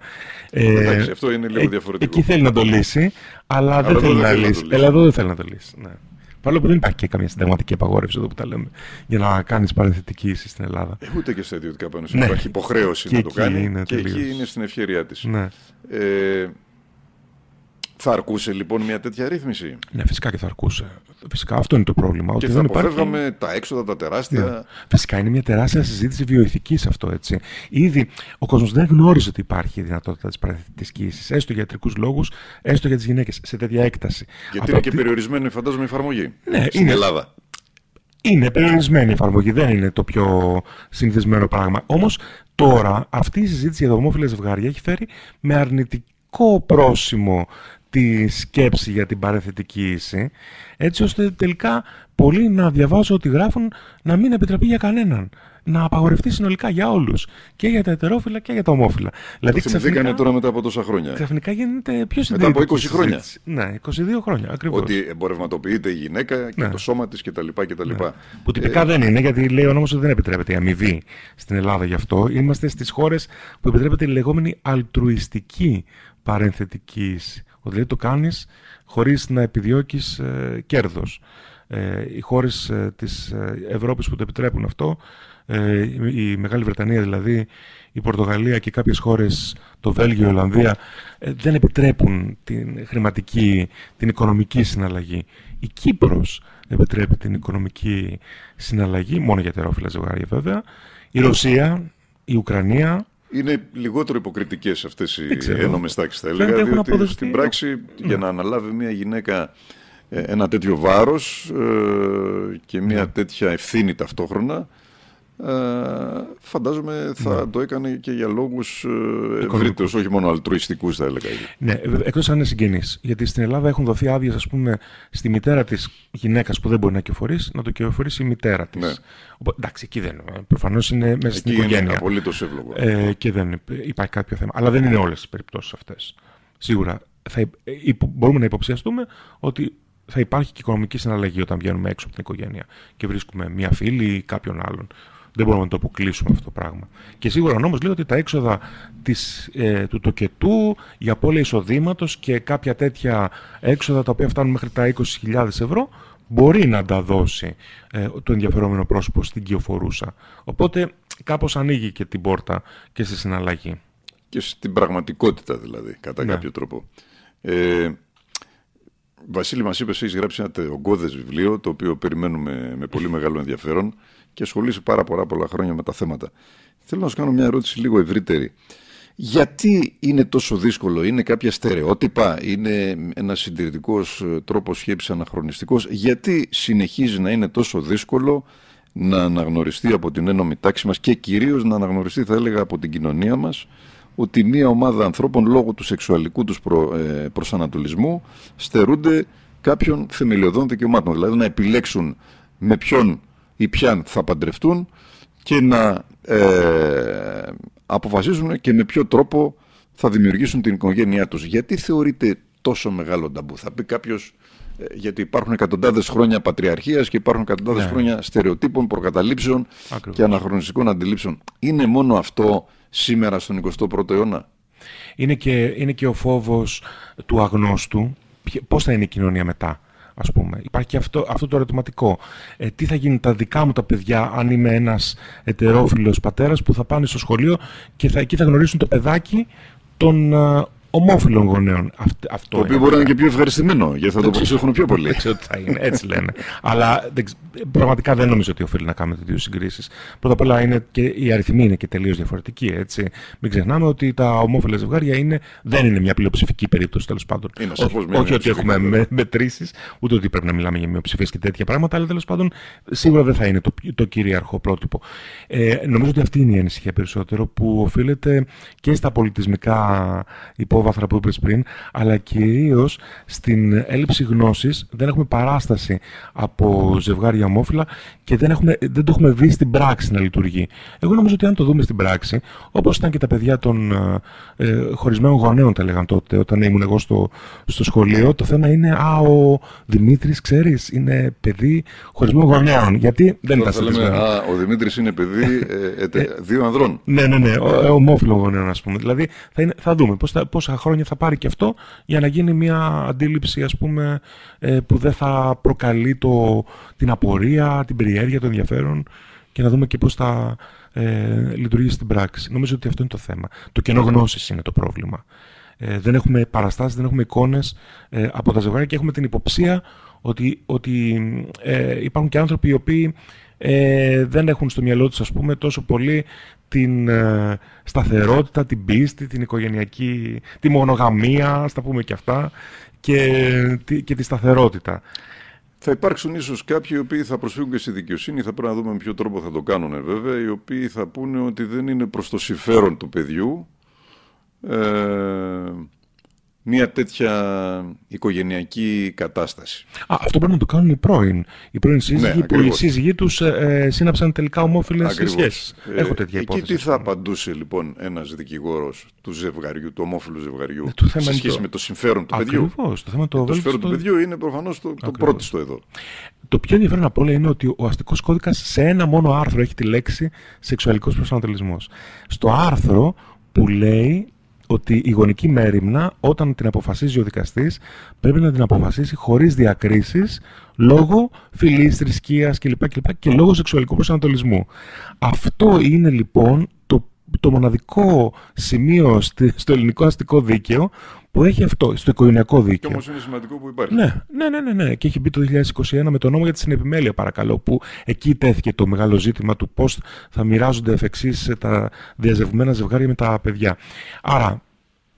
Ε, Εντάξει, αυτό είναι λίγο ε, διαφορετικό. Εκεί θέλει να το λύσει, αλλά, δεν θέλει να λύσει. Αλλά εδώ δεν θέλει να το λύσει. Ναι. Παρόλο που δεν υπάρχει και καμία συνταγματική απαγόρευση εδώ που τα λέμε για να κάνεις παρενθετική στην Ελλάδα. Ε, ούτε και στα ιδιωτικά πανεπιστήμια ναι. υπάρχει υποχρέωση να το κάνει. Είναι και εκεί είναι στην ευχαίρειά της. Ναι. Ε, θα αρκούσε λοιπόν μια τέτοια ρύθμιση; Ναι, φυσικά και θα αρκούσε. Φυσικά αυτό είναι το πρόβλημα. Και ότι θα δεν αποφεύγαμε υπάρχει... τα έξοδα, τα τεράστια. Ναι. Φυσικά είναι μια τεράστια συζήτηση βιοειθικής αυτό έτσι. Ήδη ο κόσμος δεν γνώριζε ότι υπάρχει η δυνατότητα της παραθετικής κοίησης, έστω για ιατρικούς λόγους, έστω για τις γυναίκες, σε τέτοια έκταση. Γιατί είναι και περιορισμένη, φαντάζομαι, η εφαρμογή. Ναι, στην είναι... Ελλάδα. Είναι περιορισμένη η εφαρμογή, δεν είναι το πιο συνηθισμένο πράγμα. Όμως τώρα αυτή η συζήτηση για τα ομόφυλα ζευγάρια έχει φέρει με αρνητικό πρόσημο τη σκέψη για την παρεθετική ίση, έτσι ώστε τελικά πολλοί να διαβάζω ότι γράφουν να μην επιτραπεί για κανέναν. Να απαγορευτεί συνολικά για όλους. Και για τα ετερόφυλλα και για τα ομόφυλα. Δηλαδή, το ξαφνικά, τώρα μετά από τόσα χρόνια. Ξαφνικά γίνεται πιο Μετά από 20 χρόνια. Ναι, 22 χρόνια ακριβώς. Ότι εμπορευματοποιείται η γυναίκα και ναι. το σώμα της κτλ. Ναι. Που τυπικά ε... δεν είναι, γιατί λέει ο νόμος ότι δεν επιτρέπεται η αμοιβή στην Ελλάδα γι' αυτό. Είμαστε στις χώρες που επιτρέπεται η λεγόμενη αλτρουιστική παρενθετική Δηλαδή το κάνεις χωρίς να επιδιώκεις ε, κέρδος. Ε, οι χώρες ε, της ε, Ευρώπης που το επιτρέπουν αυτό, ε, η Μεγάλη Βρετανία δηλαδή, η Πορτογαλία και κάποιες χώρες, το Βέλγιο, η Ολλανδία, δεν επιτρέπουν την χρηματική, την οικονομική συναλλαγή. Η Κύπρος επιτρέπει την οικονομική συναλλαγή, μόνο για τερόφυλλα ζευγάρια βέβαια. Η Ρωσία, η Ουκρανία, είναι λιγότερο υποκριτικές αυτές οι ένομες τάξεις, θα έλεγα. Διότι στην πράξη, ναι. για να αναλάβει μια γυναίκα ε, ένα τέτοιο βάρος ε, και μια ναι. τέτοια ευθύνη ταυτόχρονα, ε, φαντάζομαι θα ναι. το έκανε και για λόγους ε, ευρύτερους, όχι μόνο αλτρουιστικούς θα έλεγα. Ναι, εκτός αν είναι συγγενείς. Γιατί στην Ελλάδα έχουν δοθεί άδειες, ας πούμε, στη μητέρα της γυναίκας που δεν μπορεί να κυοφορήσει, να το κυοφορήσει η μητέρα της. Ναι. εντάξει, εκεί δεν είναι. Προφανώς είναι μέσα στην οικογένεια. Είναι απολύτως εύλογο. Ε, και δεν υπάρχει κάποιο θέμα. Αλλά δεν είναι όλες τις περιπτώσεις αυτές. Σίγουρα θα, ε, μπορούμε να υποψιαστούμε ότι θα υπάρχει και οικονομική συναλλαγή όταν βγαίνουμε έξω από την οικογένεια και βρίσκουμε μια φίλη ή κάποιον άλλον. Δεν μπορούμε να το αποκλείσουμε αυτό το πράγμα. Και σίγουρα ο νόμος λέει ότι τα έξοδα της, ε, του τοκετού για απώλεια εισοδήματος και κάποια τέτοια έξοδα τα οποία φτάνουν μέχρι τα 20.000 ευρώ μπορεί να τα δώσει ε, το ενδιαφερόμενο πρόσωπο στην κυοφορούσα. Οπότε κάπως ανοίγει και την πόρτα και στη συναλλαγή. Και στην πραγματικότητα δηλαδή, κατά ναι. κάποιο τρόπο. Ε, Βασίλη, μας είπες, έχεις γράψει ένα ογκώδες βιβλίο, το οποίο περιμένουμε με πολύ μεγάλο ενδιαφέρον και ασχολείσαι πάρα πολλά, πολλά χρόνια με τα θέματα. Θέλω να σου κάνω μια ερώτηση λίγο ευρύτερη. Γιατί είναι τόσο δύσκολο, είναι κάποια στερεότυπα, είναι ένας συντηρητικός ε, τρόπος σκέψης αναχρονιστικός, γιατί συνεχίζει να είναι τόσο δύσκολο να αναγνωριστεί από την ένωμη τάξη μας και κυρίως να αναγνωριστεί, θα έλεγα, από την κοινωνία μας ότι μια ομάδα ανθρώπων λόγω του σεξουαλικού τους προ, ε, προσανατολισμού στερούνται κάποιων θεμελιωδών δικαιωμάτων. Δηλαδή να επιλέξουν με ποιον ή ποιαν θα παντρευτούν και να ε, αποφασίζουν και με ποιο τρόπο θα δημιουργήσουν την οικογένειά τους. Γιατί θεωρείται τόσο μεγάλο ταμπού; Θα πει κάποιος ε, γιατί υπάρχουν εκατοντάδες χρόνια πατριαρχίας και υπάρχουν εκατοντάδες ναι. χρόνια στερεοτύπων, προκαταλήψεων και αναχρονιστικών αντιλήψεων. Είναι μόνο αυτό σήμερα στον 21ο αιώνα; Είναι και, είναι και ο φόβος του αγνώστου. Πώς θα είναι η κοινωνία μετά, ας πούμε; Υπάρχει και αυτό, αυτό το ερωτηματικό. Ε, τι θα γίνει τα δικά μου τα παιδιά αν είμαι ένας ετερόφιλος πατέρας που θα πάνε στο σχολείο και θα, εκεί θα γνωρίσουν το παιδάκι των ε, ομόφυλων γονέων. Αυτό το οποίο μπορεί να είναι και πιο ευχαριστημένο, γιατί θα το προσέχουν πιο πολύ. Δεν ξέρω τι θα είναι, έτσι λένε. Αλλά πραγματικά δεν νομίζω ότι οφείλει να κάνουμε τέτοιους συγκρίσεις. Πρώτα απ' όλα είναι και οι αριθμοί είναι και τελείως διαφορετικοί. Έτσι. Μην ξεχνάμε ότι τα ομόφυλα ζευγάρια είναι, δεν είναι μια πλειοψηφική περίπτωση τέλος πάντων. Είναι όχι ότι έχουμε με, μετρήσεις, ούτε ότι πρέπει να μιλάμε για μειοψηφίες και τέτοια πράγματα, αλλά τέλος πάντων σίγουρα δεν θα είναι το, το κυρίαρχο πρότυπο. Ε, νομίζω ότι αυτή είναι η ανησυχία περισσότερο που οφείλεται και στα πολιτισμικά υπόβαθρα υπόβαθρα που είπες πριν, αλλά κυρίως στην έλλειψη γνώσης. Δεν έχουμε παράσταση από ζευγάρια ομόφυλα και δεν, έχουμε, δεν το έχουμε δει στην πράξη να λειτουργεί. Εγώ νομίζω ότι αν το δούμε στην πράξη, όπως ήταν και τα παιδιά των ε, ε, χωρισμένων γονέων, τα λέγαν τότε, όταν ήμουν εγώ στο, στο σχολείο, το θέμα είναι Α, ο Δημήτρης, ξέρεις, είναι παιδί χωρισμένων γονέων. Γιατί δεν ήταν λέμε, Α, ο Δημήτρης είναι παιδί ε, ε, δύο ανδρών. Ναι, ναι, ναι, ομόφυλων γονέων, ας πούμε. Δηλαδή θα, είναι, θα δούμε πώς θα χρόνια θα πάρει και αυτό για να γίνει μια αντίληψη ας πούμε ε, που δεν θα προκαλεί το, την απορία, την περιέργεια, το ενδιαφέρον και να δούμε και πώς θα ε, λειτουργήσει στην πράξη. Νομίζω ότι αυτό είναι το θέμα. Το κενό γνώσης είναι το πρόβλημα. Ε, δεν έχουμε παραστάσεις, δεν έχουμε εικόνες ε, από τα ζευγάρια και έχουμε την υποψία ότι, ότι ε, υπάρχουν και άνθρωποι οι οποίοι ε, δεν έχουν στο μυαλό τους ας πούμε τόσο πολύ την ε, σταθερότητα, την πίστη, την οικογενειακή, τη μονογαμία, στα πούμε και αυτά, και, και τη σταθερότητα. Θα υπάρξουν ίσως κάποιοι οι οποίοι θα προσφύγουν και στη δικαιοσύνη, θα πρέπει να δούμε με ποιο τρόπο θα το κάνουν βέβαια, οι οποίοι θα πούνε ότι δεν είναι προς το συμφέρον του παιδιού, ε, μια τέτοια οικογενειακή κατάσταση. Α, αυτό πρέπει να το κάνουν οι πρώην. Οι πρώην σύζυγοι ναι, που οι σύζυγοι τους ε, ε, σύναψαν τελικά ομόφυλες σχέσεις. Ε, Έχω τέτοια υπόθεση. Εκεί τι θα απαντούσε λοιπόν ένας δικηγόρος του ζευγαριού, του ομόφυλου ζευγαριού, ε, σε σχέση το... με το συμφέρον του παιδιού; Ακριβώς. Το, θέμα το, το συμφέρον του παιδιού είναι προφανώς το, το πρώτο στο εδώ. Το πιο ενδιαφέρον απ' όλα είναι ότι ο αστικός κώδικας σε ένα μόνο άρθρο έχει τη λέξη σεξουαλικός προσανατολισμός. Στο άρθρο που λέει ότι η γονική μέρημνα όταν την αποφασίζει ο δικαστής πρέπει να την αποφασίσει χωρίς διακρίσεις λόγω φυλής, θρησκείας κλπ. κλπ και λόγω σεξουαλικού προσανατολισμού. Αυτό είναι λοιπόν το, το μοναδικό σημείο στο ελληνικό αστικό δίκαιο που έχει αυτό στο οικογενειακό δίκαιο. Και όμως είναι σημαντικό που υπάρχει. Ναι, ναι, ναι, ναι, ναι. Και έχει μπει το 2021 με το νόμο για τη συνεπιμέλεια, παρακαλώ, που εκεί τέθηκε το μεγάλο ζήτημα του πώς θα μοιράζονται εφ' εξής τα διαζευμένα ζευγάρια με τα παιδιά. Άρα,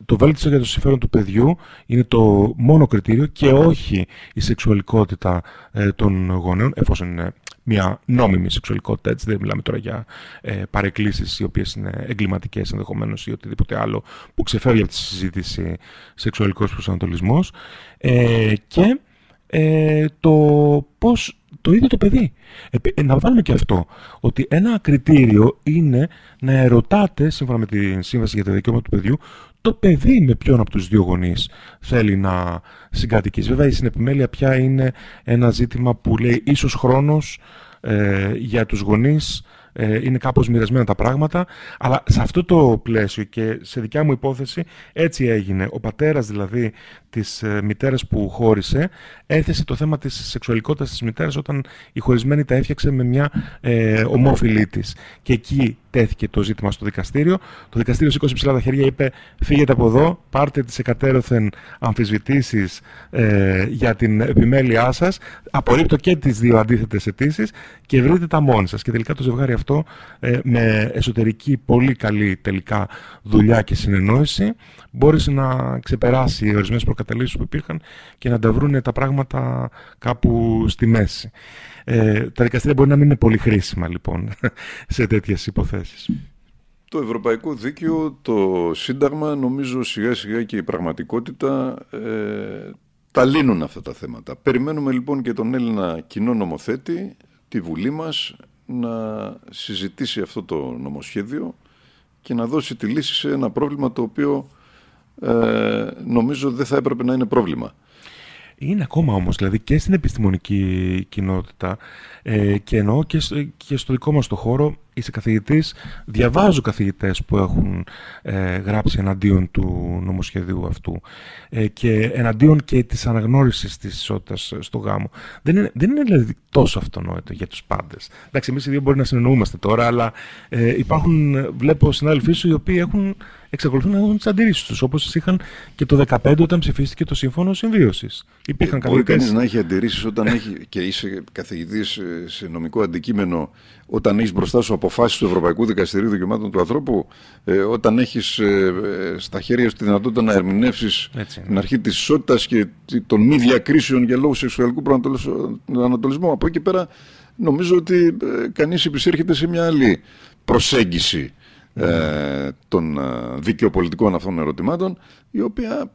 το βέλτιστο για το συμφέρον του παιδιού είναι το μόνο κριτήριο και όχι η σεξουαλικότητα ε, των γονέων, εφόσον είναι μια νόμιμη σεξουαλικότητα, έτσι. Δεν μιλάμε τώρα για ε, παρεκκλήσεις οι οποίες είναι εγκληματικές ενδεχομένως ή οτιδήποτε άλλο που ξεφεύγει από τη συζήτηση σεξουαλικός προσανατολισμός. Ε, και ε, το πώς το ίδιο το παιδί. Ε, να βάλουμε και αυτό, ότι ένα κριτήριο είναι να ερωτάτε, σύμφωνα με τη Σύμβαση για τα Δικαιώματα του Παιδιού, το παιδί με ποιον από τους δύο γονείς θέλει να συγκατοικήσει. Βέβαια η συνεπιμέλεια πια είναι ένα ζήτημα που λέει ίσως χρόνος ε, για τους γονείς ε, είναι κάπως μοιρασμένα τα πράγματα, αλλά σε αυτό το πλαίσιο και σε δικιά μου υπόθεση έτσι έγινε. Ο πατέρας δηλαδή της ε, μητέρας που χώρισε έθεσε το θέμα της σεξουαλικότητας της μητέρας όταν η χωρισμένη τα έφτιαξε με μια ε, ομόφιλή της. Και εκεί τέθηκε το ζήτημα στο δικαστήριο. Το δικαστήριο σήκωσε ψηλά τα χέρια, είπε: Φύγετε από εδώ, πάρτε τις εκατέρωθεν αμφισβητήσεις ε, για την επιμέλειά σας. Απορρίπτω και τις δύο αντίθετες αιτήσεις και βρείτε τα μόνοι σας. Και τελικά το ζευγάρι αυτό, ε, με εσωτερική πολύ καλή τελικά δουλειά και συνεννόηση, μπόρεσε να ξεπεράσει ορισμένες προκαταλήψεις που υπήρχαν και να τα βρουν τα πράγματα κάπου στη μέση. Ε, τα δικαστήρια μπορεί να μην είναι πολύ χρήσιμα λοιπόν σε τέτοιες υποθέσεις. Το Ευρωπαϊκό Δίκαιο, το Σύνταγμα, νομίζω σιγά σιγά και η πραγματικότητα ε, τα λύνουν αυτά τα θέματα. Περιμένουμε λοιπόν και τον Έλληνα κοινό νομοθέτη, τη Βουλή μας, να συζητήσει αυτό το νομοσχέδιο και να δώσει τη λύση σε ένα πρόβλημα το οποίο ε, νομίζω δεν θα έπρεπε να είναι πρόβλημα. Είναι ακόμα όμως, δηλαδή και στην επιστημονική κοινότητα ε, και εννοώ και, και στο δικό μας το χώρο είσαι καθηγητής, διαβάζω καθηγητές που έχουν ε, γράψει εναντίον του νομοσχεδίου αυτού ε, και εναντίον και της αναγνώρισης της ισότητας στο γάμο. Δεν είναι, δεν είναι δηλαδή τόσο αυτονόητο για τους πάντες. Εντάξει, εμείς οι δύο μπορεί να συνεννοούμαστε τώρα, αλλά ε, υπάρχουν, βλέπω συνάδελφοί σου οι οποίοι έχουν, εξακολουθούν να έχουν τις αντιρρήσεις τους, όπως είχαν και το 2015 όταν ψηφίστηκε το Σύμφωνο Συμβίωσης. Υπήρχαν Μπορεί κανείς να έχει αντιρρήσεις όταν έχει και είσαι καθηγητής σε νομικό αντικείμενο, όταν έχεις μπροστά σου αποφάσεις του Ευρωπαϊκού Δικαστηρίου Δικαιωμάτων του Ανθρώπου, ε, όταν έχεις ε, στα χέρια σου τη δυνατότητα να ερμηνεύσεις την αρχή της ισότητας και των μη διακρίσεων για λόγους σεξουαλικού προσανατολισμού. Από εκεί πέρα νομίζω ότι ε, κανείς επισέρχεται σε μια άλλη προσέγγιση ε, των δικαιοπολιτικών αυτών ερωτημάτων, η οποία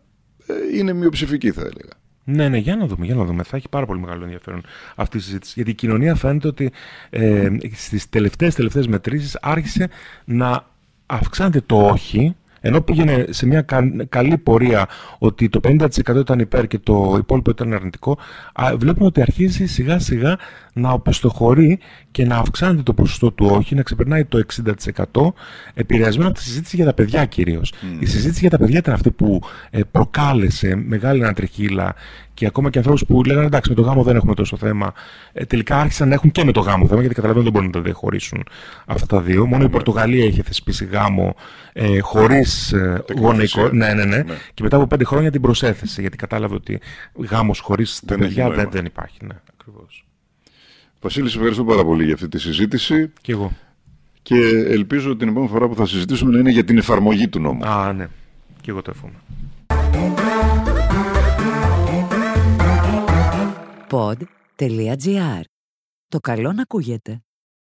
είναι μειοψηφική θα έλεγα. Ναι, ναι, για να δούμε, για να δούμε. Θα έχει πάρα πολύ μεγάλο ενδιαφέρον αυτή η συζήτηση. Γιατί η κοινωνία φαίνεται ότι ε, στις τελευταίες, τελευταίες μετρήσεις άρχισε να αυξάνεται το όχι ενώ πήγαινε σε μια καλή πορεία ότι το 50% ήταν υπέρ και το υπόλοιπο ήταν αρνητικό, βλέπουμε ότι αρχίζει σιγά σιγά να οπισθοχωρεί και να αυξάνεται το ποσοστό του όχι, να ξεπερνάει το 60% επηρεασμένο από τη συζήτηση για τα παιδιά κυρίως. Η συζήτηση για τα παιδιά ήταν αυτή που ε, προκάλεσε μεγάλη ανατριχίλα και ακόμα και ανθρώπους που λέγανε εντάξει με το γάμο δεν έχουμε τόσο θέμα. Ε, τελικά άρχισαν να έχουν και με το γάμο θέμα γιατί καταλαβαίνουν δεν μπορούν να τα διαχωρίσουν αυτά τα δύο. Μόνο η Πορτογαλία είχε θεσπίσει γάμο ε, χωρίς ε, γονεϊκό. Ναι, ναι, ναι, ναι, Και μετά από πέντε χρόνια την προσέθεσε γιατί κατάλαβε ότι γάμος χωρίς τα παιδιά δεν, δεν υπάρχει. Ναι, ακριβώς. Βασίλης, σε ευχαριστώ πάρα πολύ για αυτή τη συζήτηση. Και εγώ. Και ελπίζω ότι την επόμενη φορά που θα συζητήσουμε να είναι για την εφαρμογή του νόμου. Α, ναι. Και εγώ το εύχομαι. Pod.gr. Το καλό να ακούγεται.